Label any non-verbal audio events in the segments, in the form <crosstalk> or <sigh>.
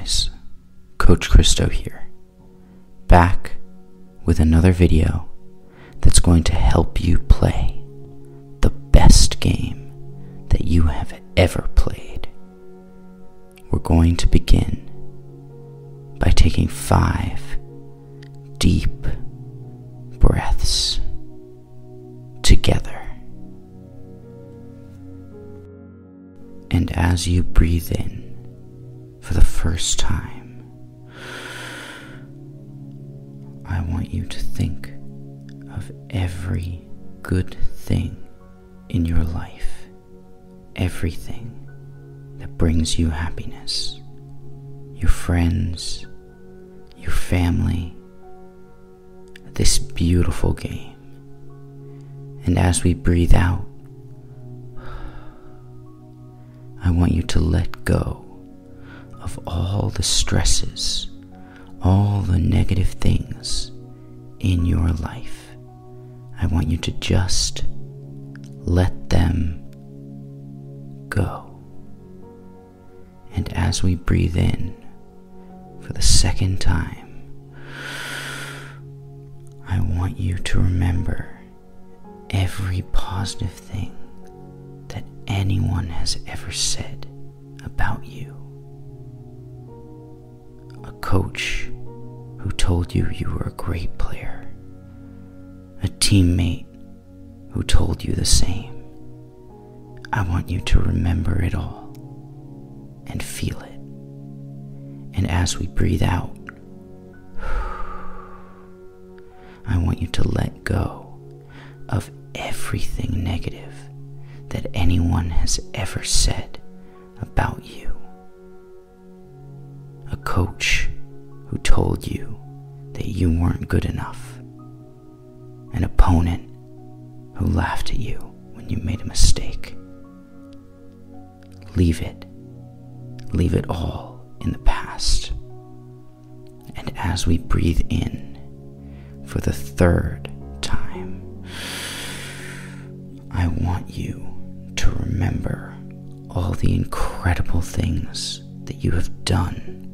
guys? Coach Christo here. Back with another video that's going to help you play the best game that you have ever played. We're going to begin by taking five deep breaths together. And as you breathe in for the first time, I want you to think of every good thing in your life, everything that brings you happiness, your friends, your family, this beautiful game. And as we breathe out, I want you to let go of all the stresses, all the negative things in your life. I want you to just let them go. And as we breathe in for the second time, I want you to remember every positive thing that anyone has ever said about you. Coach who told you you were a great player. A teammate who told you the same. I want you to remember it all and feel it. And as we breathe out, I want you to let go of everything negative that anyone has ever said about you. A coach who told you that you weren't good enough. An opponent who laughed at you when you made a mistake. Leave it. Leave it all in the past. And as we breathe in for the third time, I want you to remember all the incredible things that you have done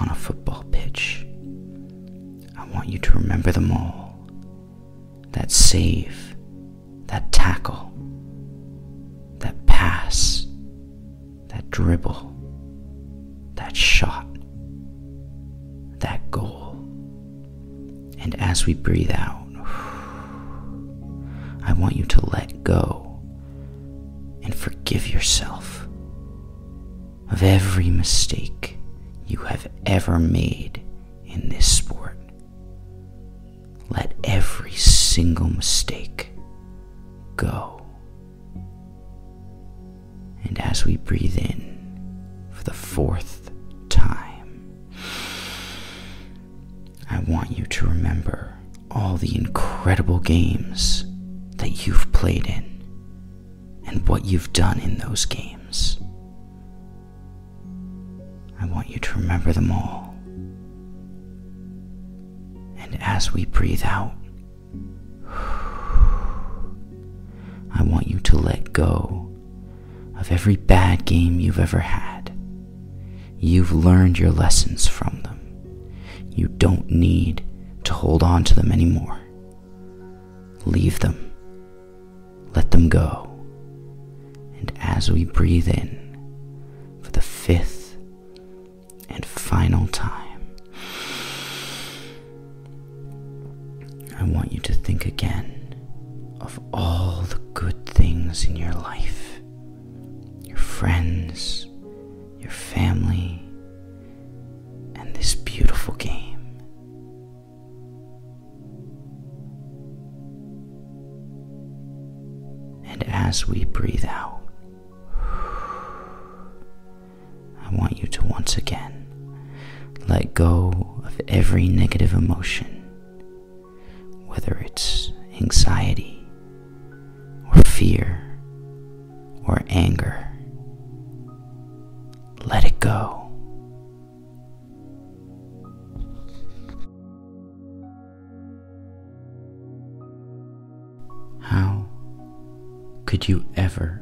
on a football pitch. I want you to remember them all that save, that tackle, that pass, that dribble, that shot, that goal. And as we breathe out, <sighs> I want you to let go and forgive yourself of every mistake you have ever made in this sport. Let every single mistake go. And as we breathe in for the fourth time, I want you to remember all the incredible games that you've played in and what you've done in those games. Remember them all. And as we breathe out, I want you to let go of every bad game you've ever had. You've learned your lessons from them. You don't need to hold on to them anymore. Leave them. Let them go. And as we breathe in for the fifth and final time, I want you to think again of all the good things in your life your friends, your family, and this beautiful game. And as we breathe out, negative emotion, whether it's anxiety or fear or anger. Let it go. How could you ever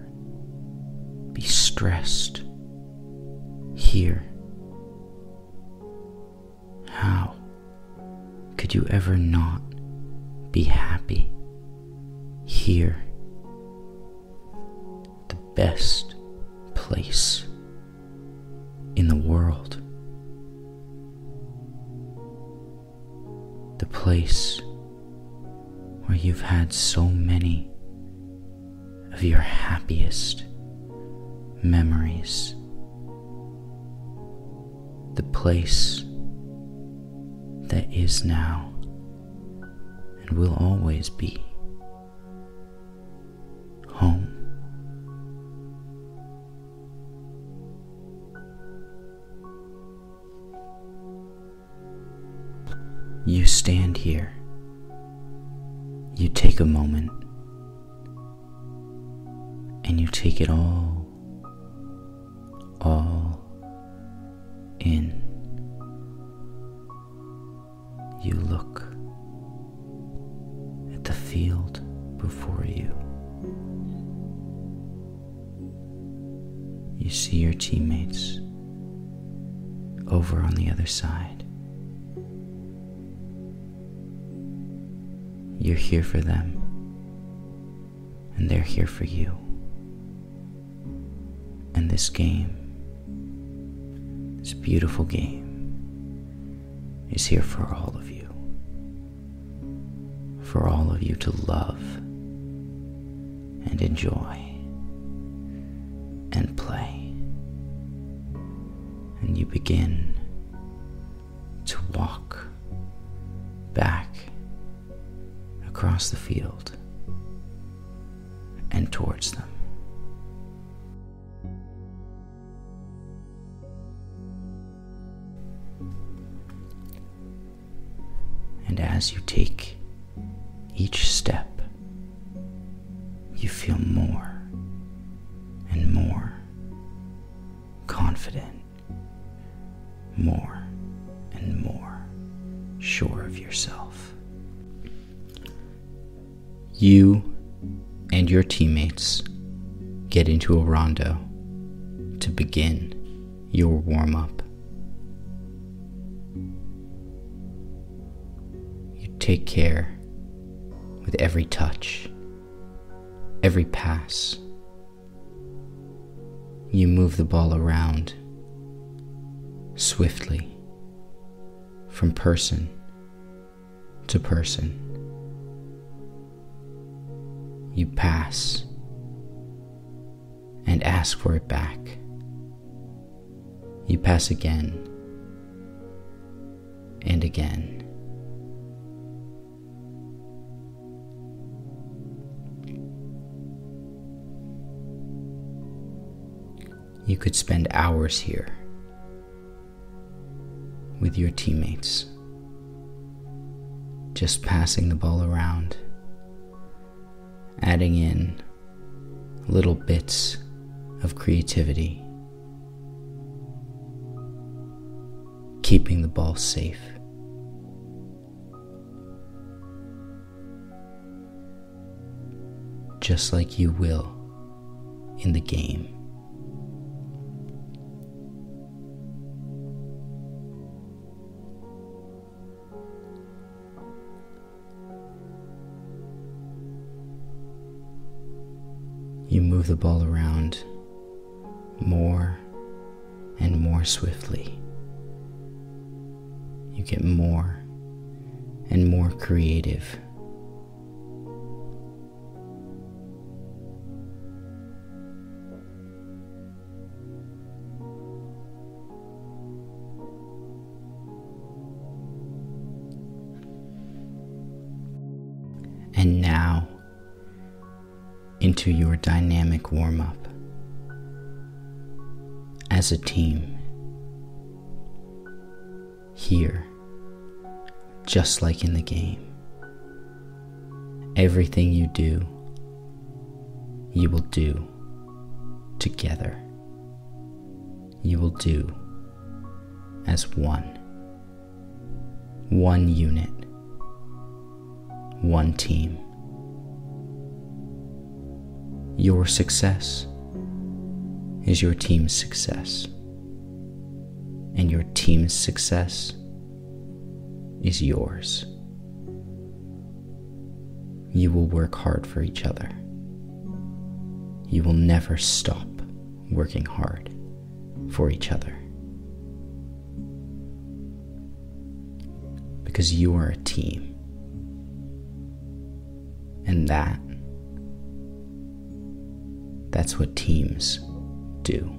be stressed here could you ever not be happy here? The best place in the world. The place where you've had so many of your happiest memories. The place is now and will always be home. You stand here. You take a moment and you take it all, all in. Look at the field before you. You see your teammates over on the other side. You're here for them, and they're here for you. And this game, this beautiful game, is here for all of you. For all of you to love and enjoy and play. And you begin to walk back across the field and towards them. And as you take each step, you feel more and more confident, more and more sure of yourself. You and your teammates get into a rondo to begin your warm up. You take care with every touch, every pass. You move the ball around swiftly from person to person. You pass and ask for it back. You pass again and again. You could spend hours here with your teammates, just passing the ball around, adding in little bits of creativity, keeping the ball safe. Just like you will in the game. Move the ball around more and more swiftly. You get more and more creative. Into your dynamic warm up. As a team, here, just like in the game, everything you do, you will do together. You will do as one, one unit, one team. Your success is your team's success, and your team's success is yours. You will work hard for each other. You will never stop working hard for each other. Because you are a team. And that, that's what teams do.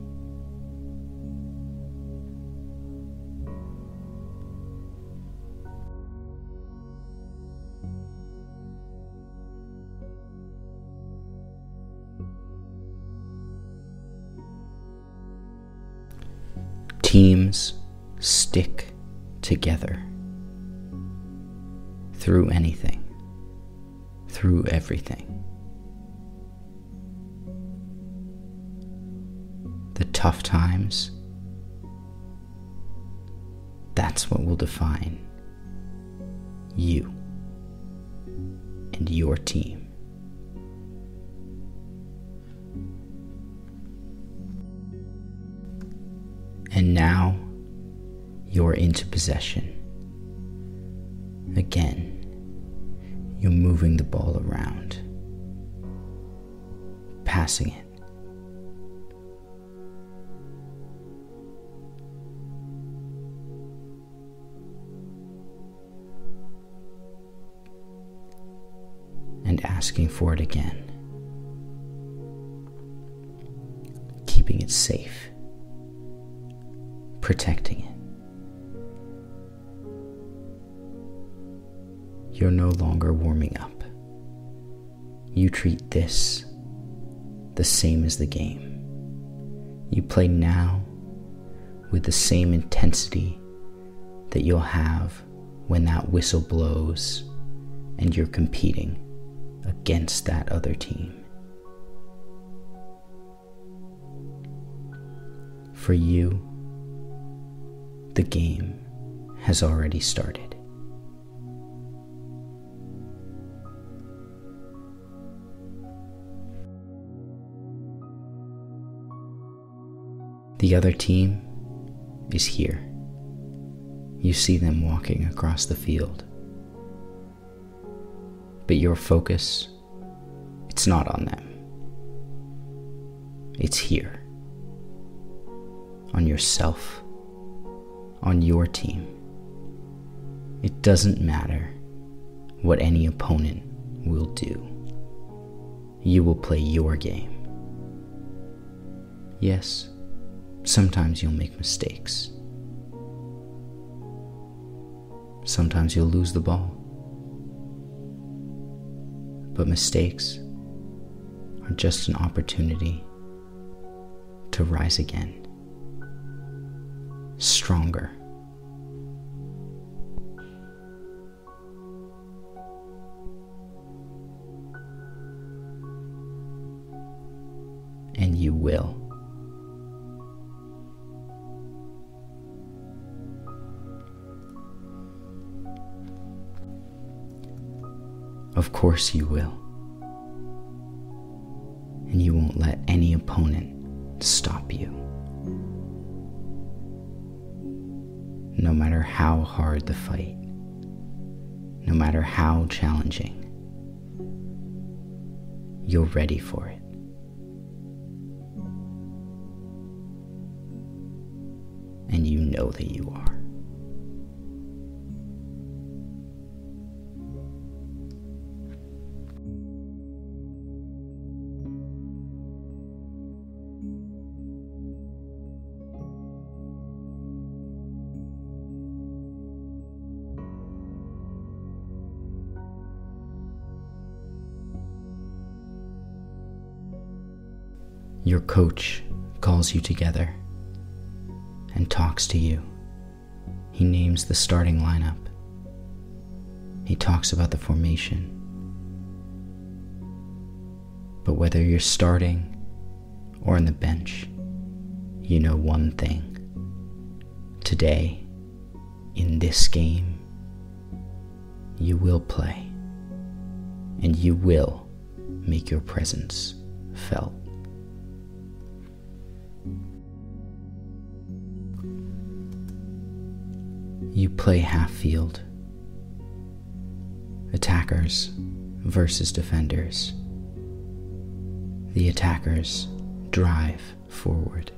Teams stick together through anything, through everything. Tough times, that's what will define you and your team. And now you're into possession. Again, you're moving the ball around, passing it. Asking for it again, keeping it safe protecting it. You're no longer warming up. You treat this the same as the game. You play now with the same intensity that you'll have when that whistle blows and you're competing against that other team. For you, the game has already started. The other team is here. You see them walking across the field. But your focus, it's not on them. It's here. On yourself on your team. It doesn't matter what any opponent will do. You will play your game. Yes, sometimes you'll make mistakes. Sometimes you'll lose the ball. But mistakes are just an opportunity to rise again stronger. And you will. Of course you will. And you won't let any opponent stop you. no matter how hard the fight, no matter how challenging, you're ready for it. And you know that you are. Your coach calls you together and talks to you. He names the starting lineup. He talks about the formation. But whether you're starting or on the bench, you know one thing. Today, in this game, you will play and you will make your presence felt. You play half field. Attackers versus defenders. The attackers drive forward.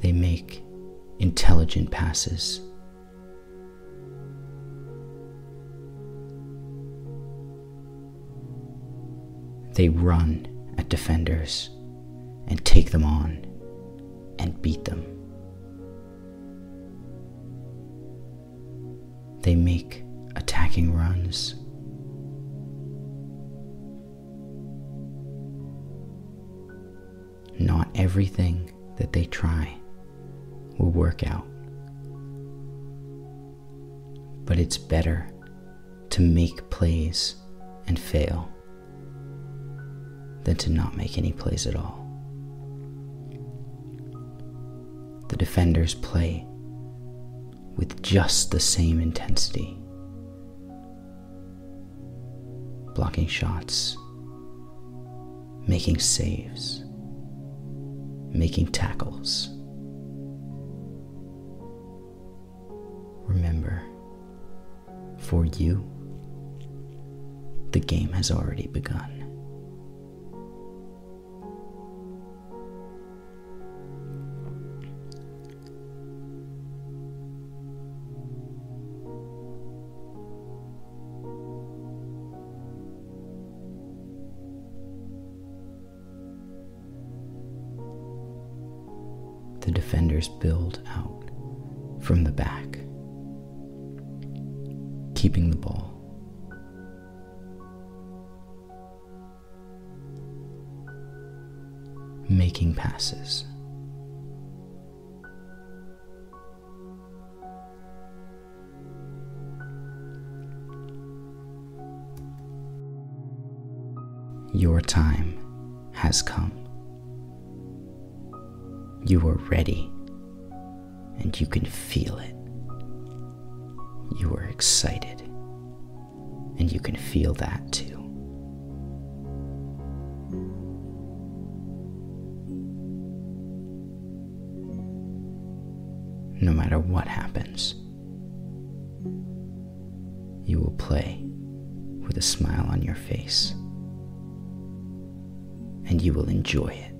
They make intelligent passes. They run at defenders and take them on and beat them. They make attacking runs. Not everything that they try will work out. But it's better to make plays and fail than to not make any plays at all. The defenders play with just the same intensity, blocking shots, making saves, making tackles. Remember, for you, the game has already begun. The defenders build out from the back, keeping the ball. Making passes. Your time has come. You are ready, and you can feel it. You are excited, and you can feel that too. No matter what happens, you will play with a smile on your face, and you will enjoy it.